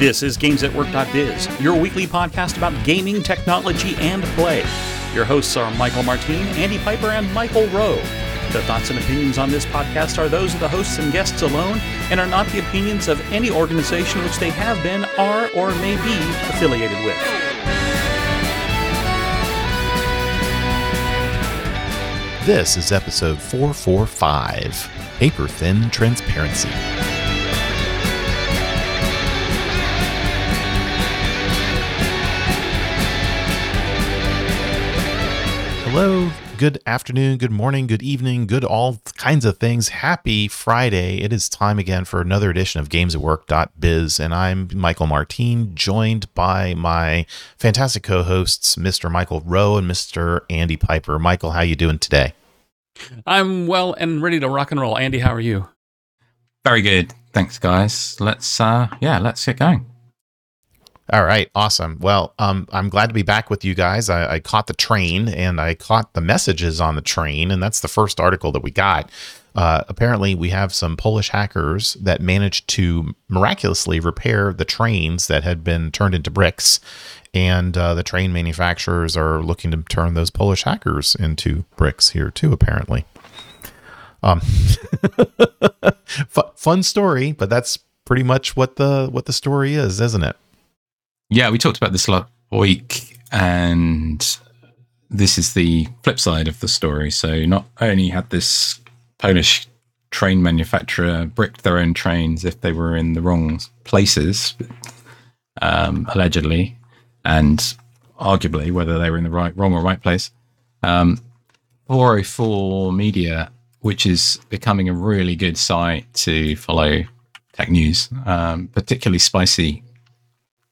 This is GamesAtWork.biz, your weekly podcast about gaming, technology, and play. Your hosts are Michael Martin, Andy Piper, and Michael Rowe. The thoughts and opinions on this podcast are those of the hosts and guests alone and are not the opinions of any organization which they have been, are, or may be affiliated with. This is episode 445 Paper Thin Transparency. Hello, good afternoon, good morning, good evening, good all kinds of things. Happy Friday. It is time again for another edition of gamesatwork.biz and I'm Michael Martin, joined by my fantastic co-hosts Mr. Michael Rowe and Mr. Andy Piper. Michael, how you doing today? I'm well and ready to rock and roll. Andy, how are you? Very good. Thanks guys. Let's uh yeah, let's get going. All right, awesome. Well, um, I'm glad to be back with you guys. I, I, caught the train and I caught the messages on the train, and that's the first article that we got. Uh, apparently, we have some Polish hackers that managed to miraculously repair the trains that had been turned into bricks, and uh, the train manufacturers are looking to turn those Polish hackers into bricks here too. Apparently, um, fun story, but that's pretty much what the what the story is, isn't it? Yeah, we talked about this last week, and this is the flip side of the story. So, not only had this Polish train manufacturer bricked their own trains if they were in the wrong places, um, allegedly, and arguably whether they were in the right, wrong, or right place. Um, 404 Media, which is becoming a really good site to follow tech news, um, particularly spicy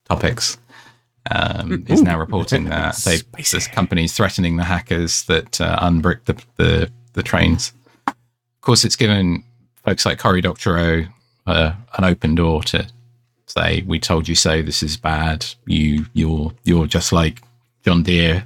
topics. Um, is now reporting that they this company's threatening the hackers that uh, unbrick the, the, the trains. Of course, it's given folks like Cory Doctorow uh, an open door to say, "We told you so. This is bad. You you're you're just like John Deere.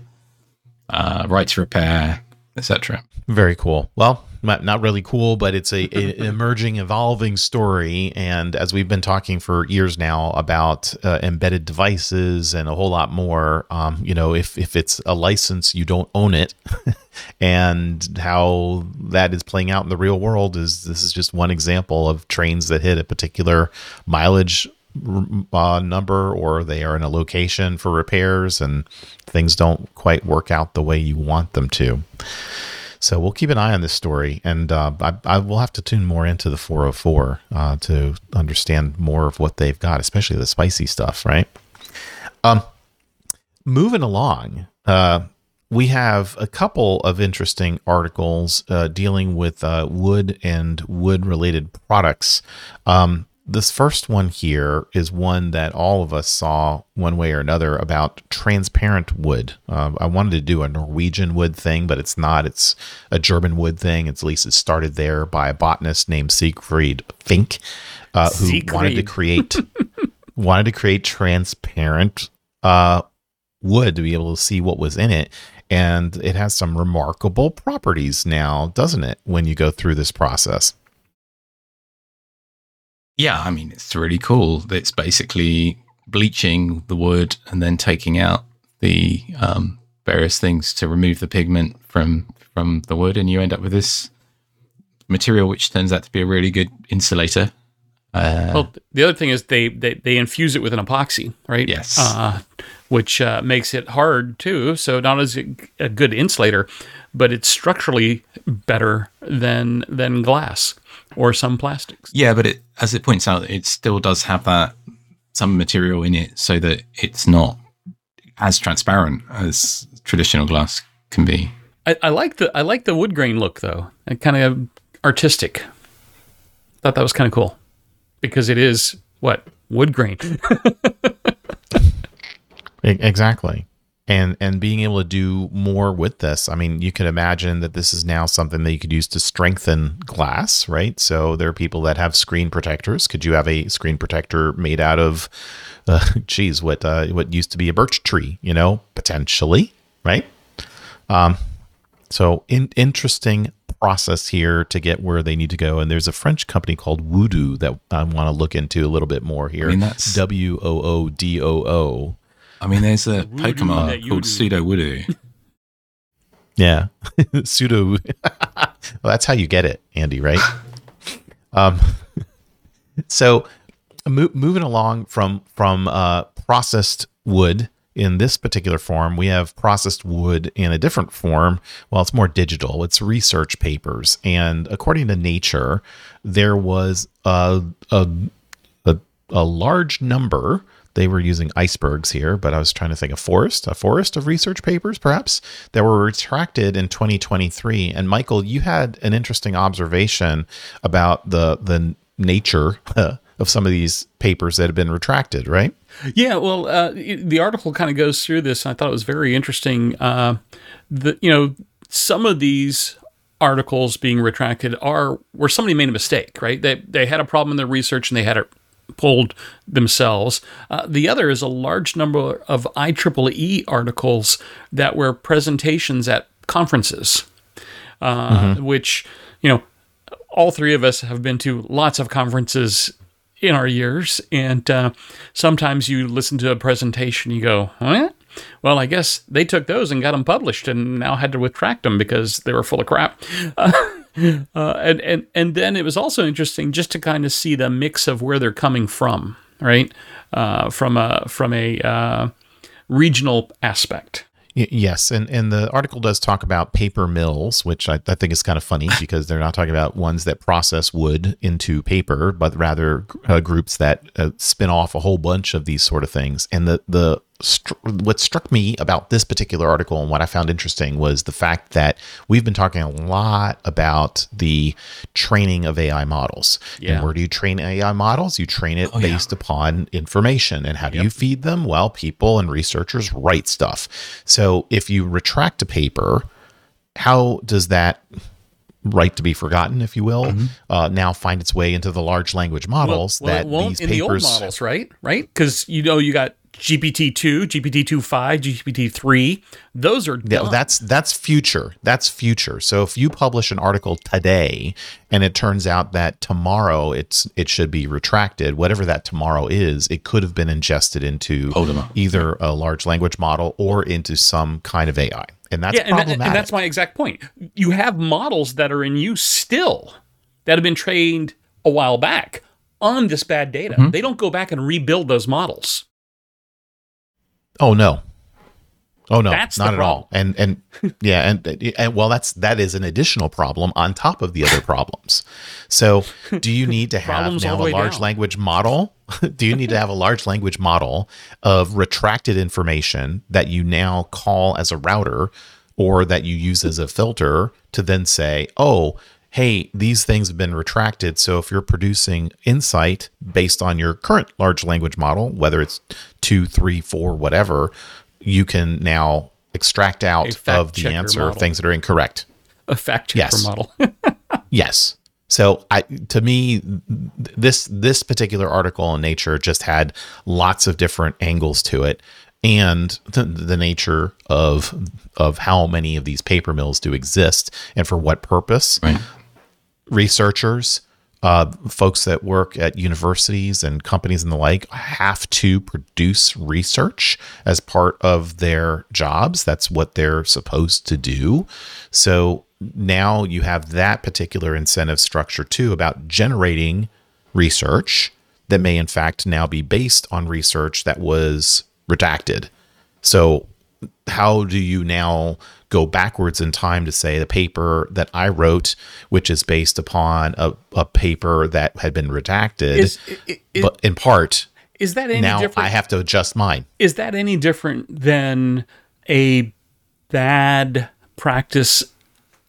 Uh, right to repair, etc." Very cool. Well, not really cool, but it's a, a, an emerging, evolving story. And as we've been talking for years now about uh, embedded devices and a whole lot more, um, you know, if if it's a license, you don't own it, and how that is playing out in the real world is this is just one example of trains that hit a particular mileage uh, number or they are in a location for repairs and things don't quite work out the way you want them to. So we'll keep an eye on this story, and uh, I, I, will have to tune more into the 404 uh, to understand more of what they've got, especially the spicy stuff, right? Um, moving along, uh, we have a couple of interesting articles uh, dealing with uh, wood and wood related products. Um, this first one here is one that all of us saw one way or another about transparent wood. Uh, I wanted to do a Norwegian wood thing, but it's not. It's a German wood thing. It's at least it started there by a botanist named Siegfried Fink, uh, who Siegfried. wanted to create wanted to create transparent uh, wood to be able to see what was in it. And it has some remarkable properties now, doesn't it, when you go through this process? Yeah, I mean, it's really cool. It's basically bleaching the wood and then taking out the um, various things to remove the pigment from from the wood, and you end up with this material which turns out to be a really good insulator. Uh, well, the other thing is they, they they infuse it with an epoxy, right? Yes, uh, which uh, makes it hard too. So not as a, a good insulator, but it's structurally better than than glass or some plastics. Yeah, but it, as it points out, it still does have that some material in it, so that it's not as transparent as traditional glass can be. I, I like the I like the wood grain look though, and kind of artistic. Thought that was kind of cool because it is what wood grain. exactly and and being able to do more with this i mean you can imagine that this is now something that you could use to strengthen glass right so there are people that have screen protectors could you have a screen protector made out of uh, geez what uh, what used to be a birch tree you know potentially right um so in, interesting process here to get where they need to go. And there's a French company called Woodoo that I want to look into a little bit more here. W O O D O O. I mean, there's a Voodoo Pokemon called do. Pseudo Voodoo. Yeah, pseudo. well, that's how you get it, Andy. Right? um. So, mo- moving along from from uh, processed wood in this particular form, we have processed wood in a different form. Well, it's more digital. It's research papers, and according to Nature, there was a a a, a large number. They were using icebergs here, but I was trying to think of forest, a forest of research papers, perhaps that were retracted in 2023. And Michael, you had an interesting observation about the the nature of some of these papers that have been retracted, right? Yeah, well, uh, the article kind of goes through this. And I thought it was very interesting. Uh, the you know some of these articles being retracted are where somebody made a mistake, right? They they had a problem in their research and they had it pulled themselves. Uh, the other is a large number of IEEE articles that were presentations at conferences, uh, which you know all three of us have been to lots of conferences in our years, and uh, sometimes you listen to a presentation, you go, "Huh? Well, I guess they took those and got them published, and now had to retract them because they were full of crap." Uh, and and and then it was also interesting just to kind of see the mix of where they're coming from, right? Uh, from a from a uh, regional aspect. Yes, and and the article does talk about paper mills, which I, I think is kind of funny because they're not talking about ones that process wood into paper, but rather uh, groups that uh, spin off a whole bunch of these sort of things. And the the what struck me about this particular article and what I found interesting was the fact that we've been talking a lot about the training of AI models. Yeah. And where do you train AI models? You train it based upon information. And how do you feed them? Well, people and researchers write stuff. So if you retract a paper, how does that right to be forgotten, if you will, uh, now find its way into the large language models well, that it won't these in the old papers models, right? Right? Because you know you got GPT two, GPT two five, GPT three. Those are Yeah, done. that's that's future. That's future. So if you publish an article today and it turns out that tomorrow it's it should be retracted, whatever that tomorrow is, it could have been ingested into Podema. either a large language model or into some kind of AI. And that's yeah, and, that- and that's my exact point. You have models that are in use still that have been trained a while back on this bad data. Mm-hmm. They don't go back and rebuild those models. Oh no. Oh no, That's not at all. And and yeah, and, and well, that's that is an additional problem on top of the other problems. So, do you need to have now a large down. language model? do you need to have a large language model of retracted information that you now call as a router or that you use as a filter to then say, "Oh, hey, these things have been retracted. So if you're producing insight based on your current large language model, whether it's two, three, four, whatever, you can now extract out of the answer model. things that are incorrect. A fact checker Yes. model. Yes. So I to me this this particular article in Nature just had lots of different angles to it and the, the nature of of how many of these paper mills do exist and for what purpose. Right. Researchers, uh, folks that work at universities and companies and the like have to produce research as part of their jobs. That's what they're supposed to do. So now you have that particular incentive structure too about generating research that may in fact now be based on research that was redacted. So how do you now go backwards in time to say the paper that I wrote, which is based upon a, a paper that had been redacted, Is, but in part, is that any now different? I have to adjust mine. is that any different than a bad practice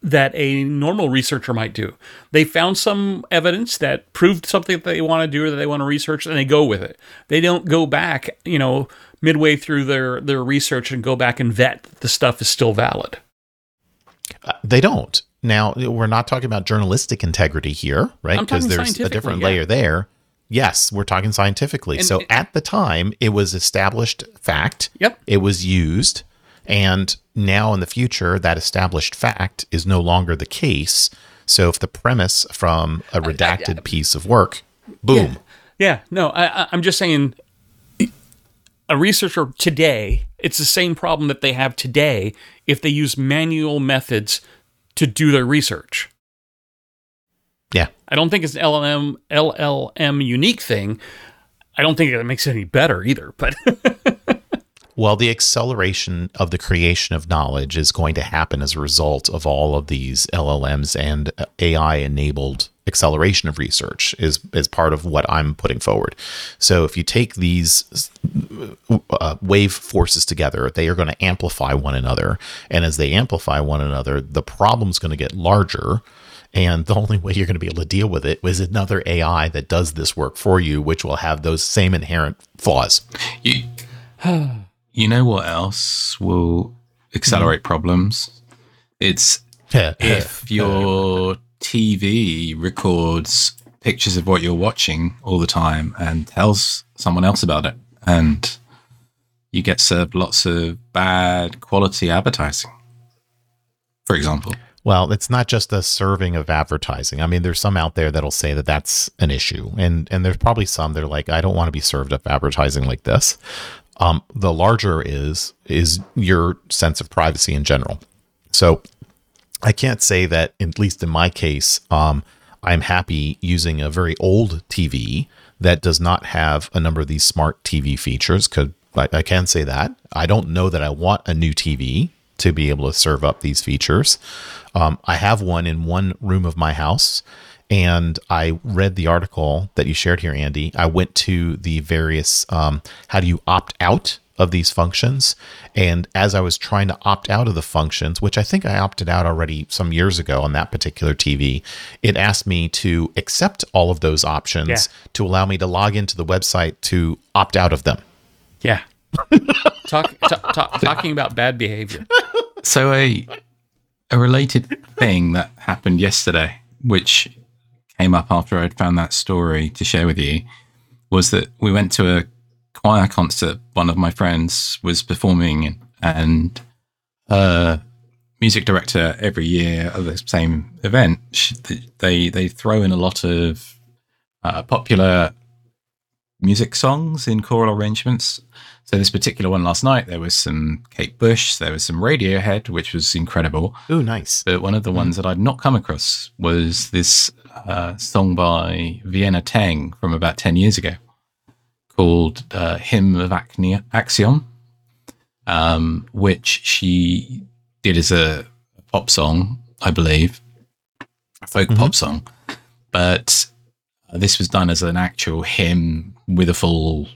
that a normal researcher might do? They found some evidence that proved something that they want to do or that they want to research, and they go with it. They don't go back, you know, midway through their their research and go back and vet that the stuff is still valid. Uh, they don't. Now, we're not talking about journalistic integrity here, right? Because there's a different yeah. layer there. Yes, we're talking scientifically. And- so at the time, it was established fact. Yep. It was used. And now in the future, that established fact is no longer the case. So if the premise from a redacted piece of work, boom. Yeah, no, I, I- I'm just saying a researcher today, it's the same problem that they have today if they use manual methods to do their research. Yeah. I don't think it's an LLM LLM unique thing. I don't think it makes it any better either, but Well, the acceleration of the creation of knowledge is going to happen as a result of all of these LLMs and AI enabled acceleration of research is is part of what I'm putting forward. So if you take these uh, wave forces together, they are going to amplify one another, and as they amplify one another, the problem's going to get larger. And the only way you're going to be able to deal with it is another AI that does this work for you, which will have those same inherent flaws. You, you know what else will accelerate problems? It's if your TV records pictures of what you're watching all the time and tells someone else about it, and you get served lots of bad quality advertising, for example. Well, it's not just the serving of advertising. I mean, there's some out there that'll say that that's an issue, and and there's probably some that are like, I don't want to be served up advertising like this. Um, the larger is is your sense of privacy in general. So, I can't say that, at least in my case, um, I'm happy using a very old TV that does not have a number of these smart TV features. Could I, I can say that I don't know that I want a new TV to be able to serve up these features. Um, I have one in one room of my house, and I read the article that you shared here, Andy. I went to the various um, how do you opt out of these functions, and as I was trying to opt out of the functions, which I think I opted out already some years ago on that particular TV, it asked me to accept all of those options Yeah. to allow me to log into the website to opt out of them. yeah. Talk, ta- ta- talking about bad behavior. So a a related thing that happened yesterday, which came up after I'd found that story to share with you, was that we went to a choir concert. One of my friends was performing, and her music director every year of the same event, she, they they throw in a lot of uh, popular music songs in choral arrangements. So this particular one last night, there was some Kate Bush, there was some Radiohead, which was incredible. Oh, nice. But one of the ones that I'd not come across was this uh, song by Vienna Teng from about 10 years ago called uh, Hymn of Acne- Acxiom, um, which she did as a pop song, I believe, a folk pop song. But uh, this was done as an actual hymn with a full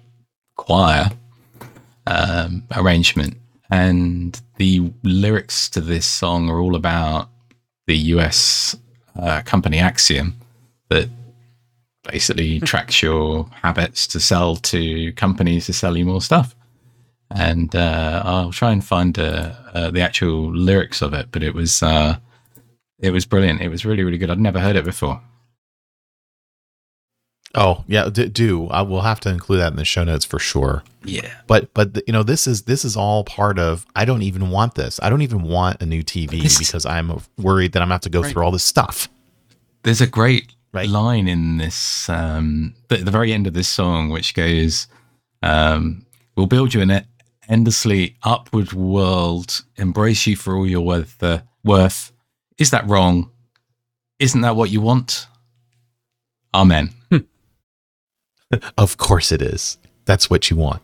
choir um, arrangement. And the lyrics to this song are all about the US uh, company Acxiom that basically tracks your habits to sell to companies to sell you more stuff. And uh, I'll try and find uh, uh, the actual lyrics of it, but it was uh, it was brilliant. It was really really good. I'd never heard it before. Oh yeah, d- do I will have to include that in the show notes for sure. Yeah, But but you know this is this is all part of. I don't even want this. I don't even want a new TV because I'm worried that I'm gonna have to go Right. through all this stuff. there's a great Right. line in this um at the very end of this song which goes um we'll build you an endlessly upward world embrace you for all your worth uh, worth is that wrong isn't that what you want amen Of course it is. That's what you want.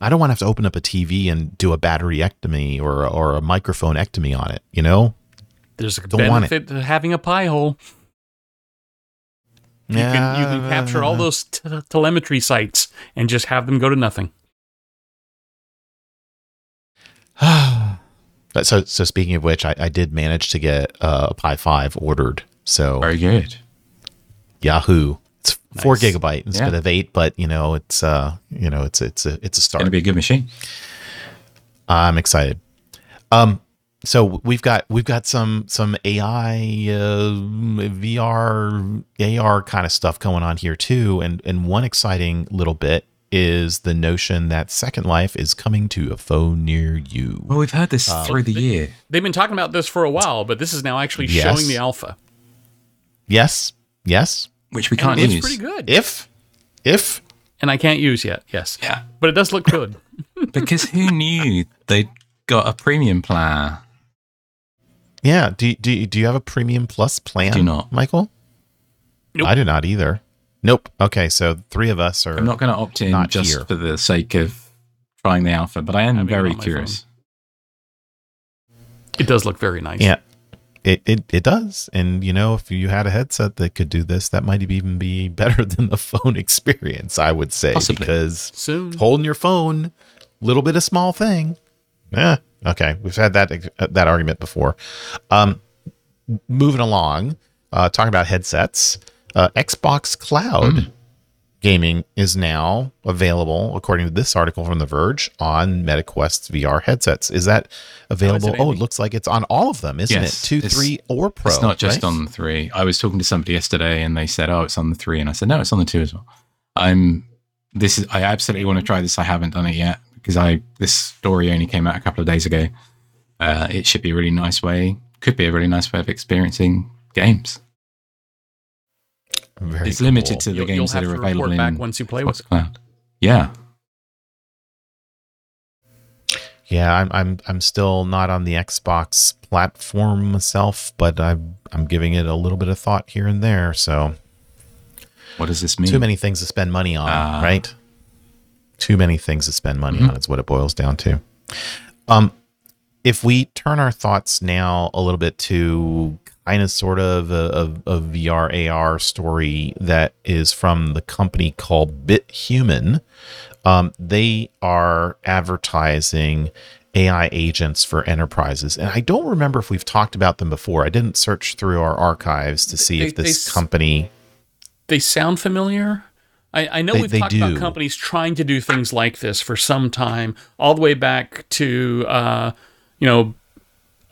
I don't want to have to open up a TV and do a batteryectomy or or a microphone-ectomy on it. You know. There's a Don't want it. benefit to having a Pi-hole. You can you can capture all those t- telemetry sites and just have them go to nothing. But so so speaking of which, I, I did manage to get uh, a Pi Five ordered. So very good Yahoo. It's four Nice. gigabyte instead Yeah. of eight, but you know it's uh you know it's it's a it's a start. gonna be a good machine I'm excited. Um, so we've got we've got some some AI, uh, VR, AR kind of stuff going on here too, and and one exciting little bit is the notion that Second Life is coming to a phone near you. Well, we've heard this through the year. They've been talking about this for a while, but this is now actually Yes. showing the alpha. Yes, yes. which we can't it's use. pretty good. If, if and I can't use yet. Yes. Yeah, But it does look good. because who knew they got a premium plan? Yeah, do do do you have a premium plus plan? Do not. Michael. Nope. I do not either. Nope. Okay, so three of us are. I'm not going to opt in just here. for the sake of trying the alpha, but I am Having very on my curious. It does look very nice. Yeah, it, it it does. And you know, if you had a headset that could do this, that might even be better than the phone experience. I would say Possibly. because Soon. holding your phone, little bit of small thing. Yeah. Okay, we've had that uh, that argument before. Um, moving along, uh, talking about headsets. Uh, Xbox Cloud gaming is now available, according to this article from The Verge, on Meta Quest VR headsets. Is that available? it, Oh, it looks like it's on all of them, isn't Yes, it? Two, three, or Pro. It's not just right? on the three. I was talking to somebody yesterday, and they said, "Oh, it's on the three. and I said, "No, it's on the two as well." I'm. This is. I absolutely want to try this. I haven't done it yet because I. This story only came out a couple of days ago. Uh, it should be a really nice way. Could be a really nice way of experiencing games. Very it's limited to the You'll, you'll games that are to available report in back once you play with Xbox it. Cloud. Yeah, Yeah, I'm I'm I'm still not on the Xbox platform myself, but I'm I'm giving it a little bit of thought here and there. So what does this mean? too many things to spend money on, Ah. right? Too many things to spend money Mhm. on is what it boils down to. Um, if we turn our thoughts now a little bit to kind of sort of a, a, a VR AR story that is from the company called BitHuman. Um, they are advertising AI agents for enterprises, and I don't remember if we've talked about them before. I didn't search through our archives to see They- if this s- company. They sound familiar. I, I know They- we've they talked do. about companies trying to do things like this for some time, all the way back to, uh, you know,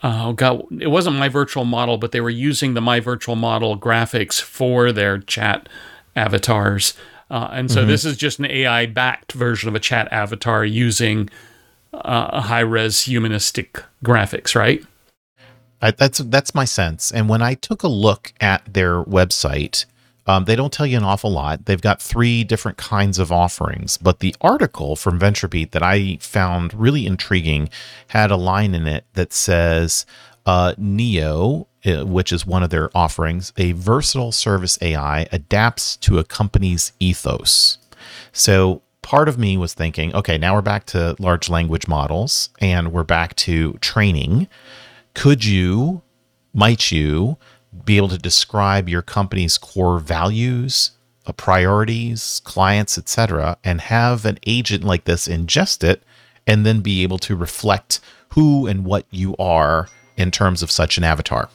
oh god, it wasn't my virtual model, but they were using the my virtual model graphics for their chat avatars, uh, and Mm-hmm. so this is just an AI backed version of a chat avatar using uh, high res humanistic graphics, right? I, that's that's my sense. And when I took a look at their website, um, they don't tell you an awful lot. They've got three different kinds of offerings, but the article from VentureBeat that I found really intriguing had a line in it that says, uh, "Neo." uh, Which is one of their offerings, a versatile service AI adapts to a company's ethos. So part of me was thinking, okay, now we're back to large language models and we're back to training could you might you be able to describe your company's core values uh, priorities clients etc and have an agent like this ingest it and then be able to reflect who and what you are in terms of such an avatar.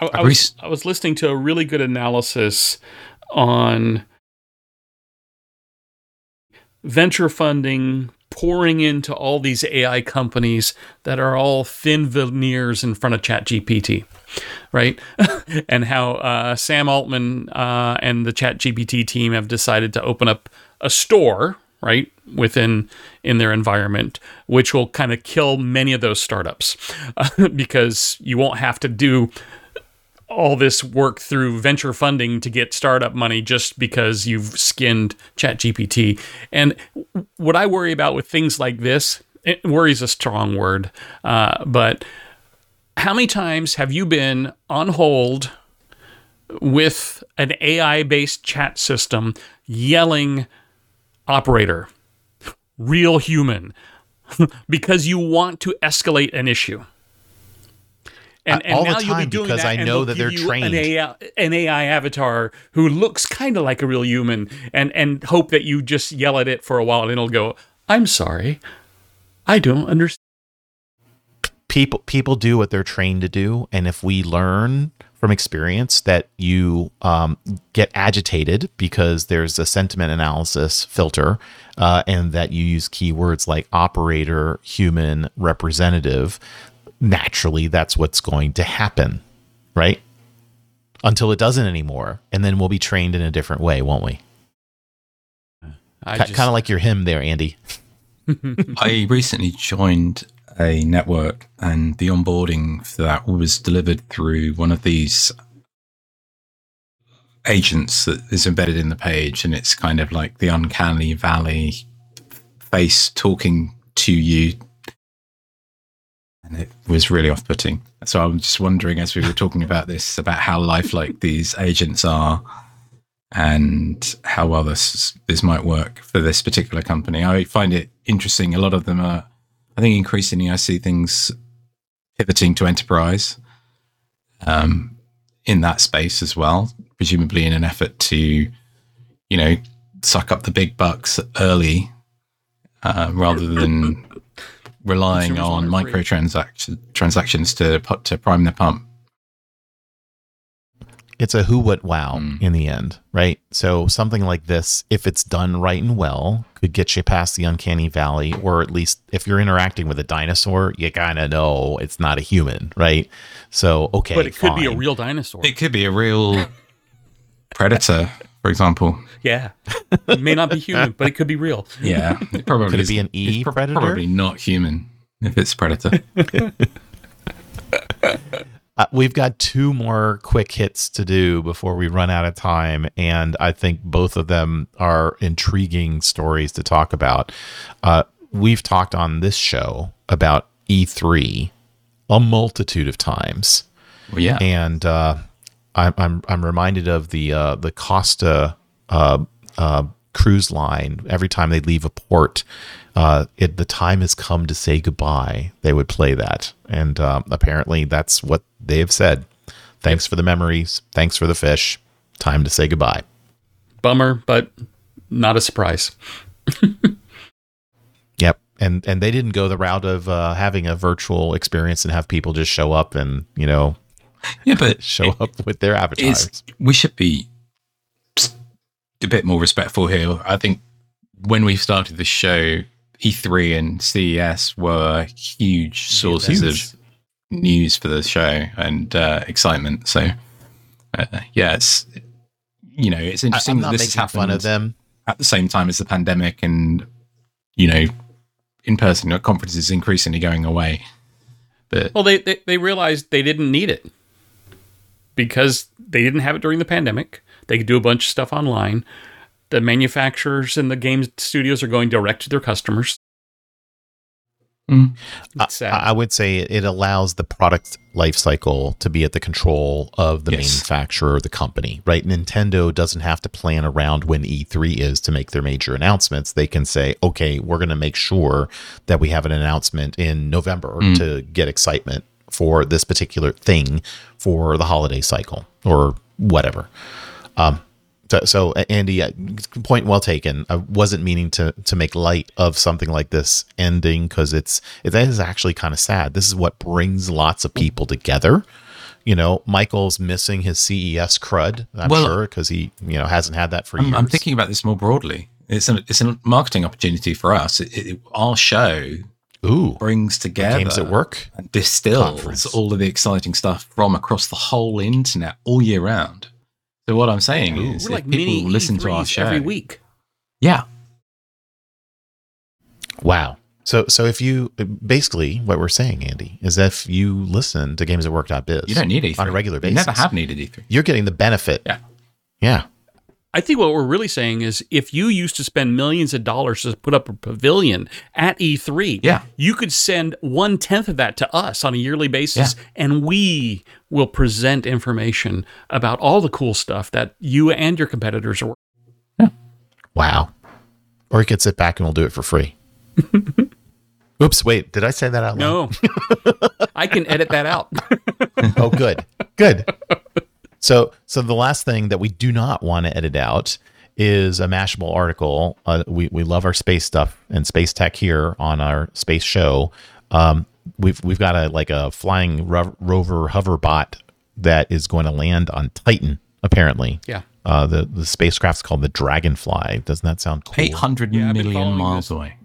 I, I was, I was listening to a really good analysis on venture funding pouring into all these AI companies that are all thin veneers in front of ChatGPT, right? and how uh, Sam Altman uh, and the ChatGPT team have decided to open up a store, right, within in their environment, which will kind of kill many of those startups because you won't have to do all this work through venture funding to get startup money just because you've skinned ChatGPT. And what I worry about with things like this, it worries a strong word, uh, but how many times have you been on hold with an AI based chat system yelling, operator, real human, because you want to escalate an issue? Uh, all the time, doing because I know that they're trained. An AI, an AI avatar who looks kind of like a real human, and and hope that you just yell at it for a while, and it'll go, "I'm sorry, I don't understand." people people do what they're trained to do and if we learn from experience that you um, get agitated because there's a sentiment analysis filter uh, and that you use keywords like operator human representative naturally that's what's going to happen right until it doesn't anymore and then we'll be trained in a different way won't we I kind of like your hymn there, Andy. I recently joined a network, and the onboarding for that was delivered through one of these agents that is embedded in the page, and it's kind of like the uncanny valley face talking to you. And it was really off putting. So I'm just wondering, as we were talking about this, about how lifelike these agents are and how well this this might work for this particular company. I find it interesting. A lot of them are, I think, increasingly I see things pivoting to enterprise um, in that space as well, presumably in an effort to, you know, suck up the big bucks early uh, rather than relying on want it free. microtransaction transactions to put to prime the pump. It's a who, what, wow Mm. in the end, right? So something like this, if it's done right and well, could get you past the uncanny valley, or at least if you're interacting with a dinosaur, you kind of know it's not a human, right? So okay, but it could be a real dinosaur. It could be a real predator, for example. yeah, it may not be human, but it could be real. Yeah, it probably Could it is- be an E it's pro- predator? Probably not human if it's predator. Uh, we've got two more quick hits to do before we run out of time, and I think both of them are intriguing stories to talk about. Uh, we've talked on this show about E3 a multitude of times, well, yeah, and uh, I'm, I'm I'm reminded of the uh, the Costa uh, uh, cruise line. Every time they leave a port, uh, it, the time has come to say goodbye. They would play that, and uh, apparently that's what they have said. Thanks for the memories. Thanks for the fish. Time to say goodbye. Bummer, but not a surprise. Yep. And and they didn't go the route of uh, having a virtual experience and have people just show up and you know yeah, but show up with their avatars. we should be a bit more respectful here. I think when we started the show, E3 and CES were huge sources Huge. of news for the show and uh, excitement. So, uh, yeah, it's you know it's interesting that this making has fun happened of them. at the same time as the pandemic and you know in person conferences increasingly going away. But Well, they, they they realized they didn't need it because they didn't have it during the pandemic. They could do a bunch of stuff online. The manufacturers and the game studios are going direct to their customers. Mm. I I would say it allows the product life cycle to be at the control of the Yes. manufacturer the company, right? Nintendo doesn't have to plan around when E3 is to make their major announcements. They can say, okay, we're going to make sure that we have an announcement in November to get excitement for this particular thing for the holiday cycle or whatever. Um, so, so uh, Andy, uh, point well taken. I wasn't meaning to to make light of something like this ending because it's it is actually kind of sad. This is what brings lots of people together. You know, Michael's missing his CES crud. I'm Well- sure because he you know hasn't had that for I'm, years. I'm thinking about this more broadly. It's a it's a marketing opportunity for us. It, it, our show Ooh, brings together games at work. and distills Conference. all of the exciting stuff from across the whole internet all year round. So what I'm saying Ooh. is, if like people mini listen to our show every week. yeah, Wow. So so if you basically what we're saying, Andy, is if you listen to games at work.biz, you don't need E3 on a regular You basis. never have needed E3. You're getting the benefit. Yeah. Yeah. I think what we're really saying is if you used to spend millions of dollars to put up a pavilion at E3, Yeah. you could send one tenth of that to us on a yearly basis, and we will present information about all the cool stuff that you and your competitors are. Yeah. Wow. Or you could sit back and we'll do it for free. Oops, wait, did I say that out loud? No, I can edit that out. Oh, good. Good. So, so the last thing that we do not want to edit out is a Mashable article. Uh, we we love our space stuff and space tech here on our space show. Um, we've we've got a like a flying ro- rover hover bot that is going to land on Titan. Apparently, Yeah. Uh, the the spacecraft's called the Dragonfly. Doesn't that sound cool? Eight hundred Yeah, million miles this. away.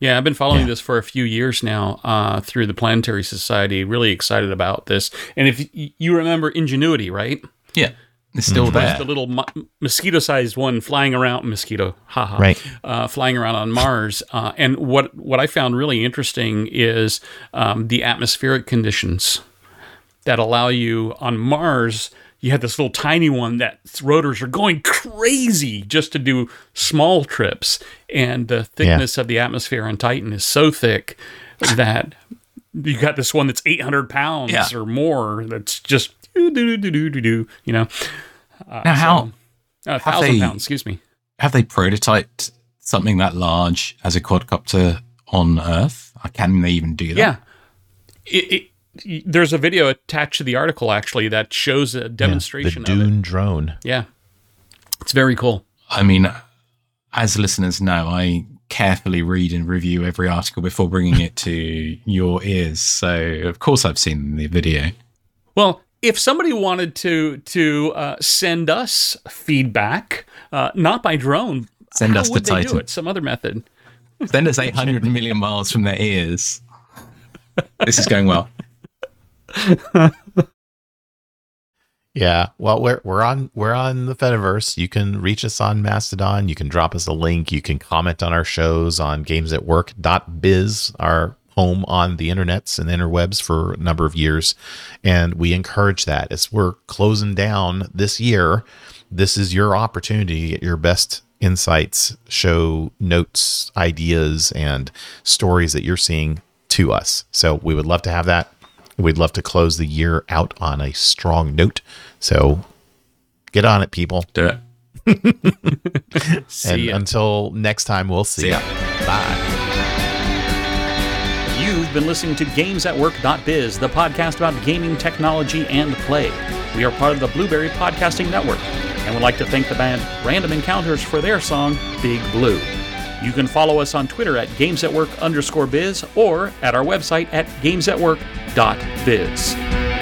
Yeah, I've been following Yeah. this for a few years now uh, through the Planetary Society. Really excited about this. And if you remember Ingenuity, right? Yeah, It's still there. the little mo- mosquito-sized one flying around mosquito haha Right. uh, flying around on mars uh, and what what i found really interesting is um, the atmospheric conditions that allow you on mars you had this little tiny one that rotors are going crazy just to do small trips and the thickness of the atmosphere on titan is so thick that you got this one that's 800 pounds Yeah. or more that's just do do do do do do you know now, how a thousand they- pounds, excuse me. have they prototyped something that large as a quadcopter on Earth? Uh, Can they even do that? Yeah. It, it, there's a video attached to the article actually that shows a The demonstration of it. Dune drone. Yeah. It's very cool. I mean, as listeners know, I carefully read and review every article before bringing it to your ears. So, of course, I've seen the video. Well, if somebody wanted to to uh, send us feedback, uh, not by drone, Send how us the would they do it? Some other method. Send us 800 million miles from their ears. This is going well. Yeah. Well, we're we're on we're on the Fediverse. You can reach us on Mastodon. You can drop us a link. You can comment on our shows on gamesatwork.biz, our home on the internets and interwebs for a number of years. And we encourage that. As we're closing down this year, this is your opportunity to get your best insights, show notes, ideas, and stories that you're seeing to us. So we would love to have that. We'd love to close the year out on a strong note. So get on it, people. Do it. See and ya. until next time, we'll see, See ya. Bye. You've been listening to GamesAtWork.biz, the podcast about gaming technology and play. We are part of the Blueberry Podcasting Network, and would like to thank the band Random Encounters for their song Big Blue. You can follow us on Twitter at GamesAtWork underscore biz or at our website at GamesAtWork.biz.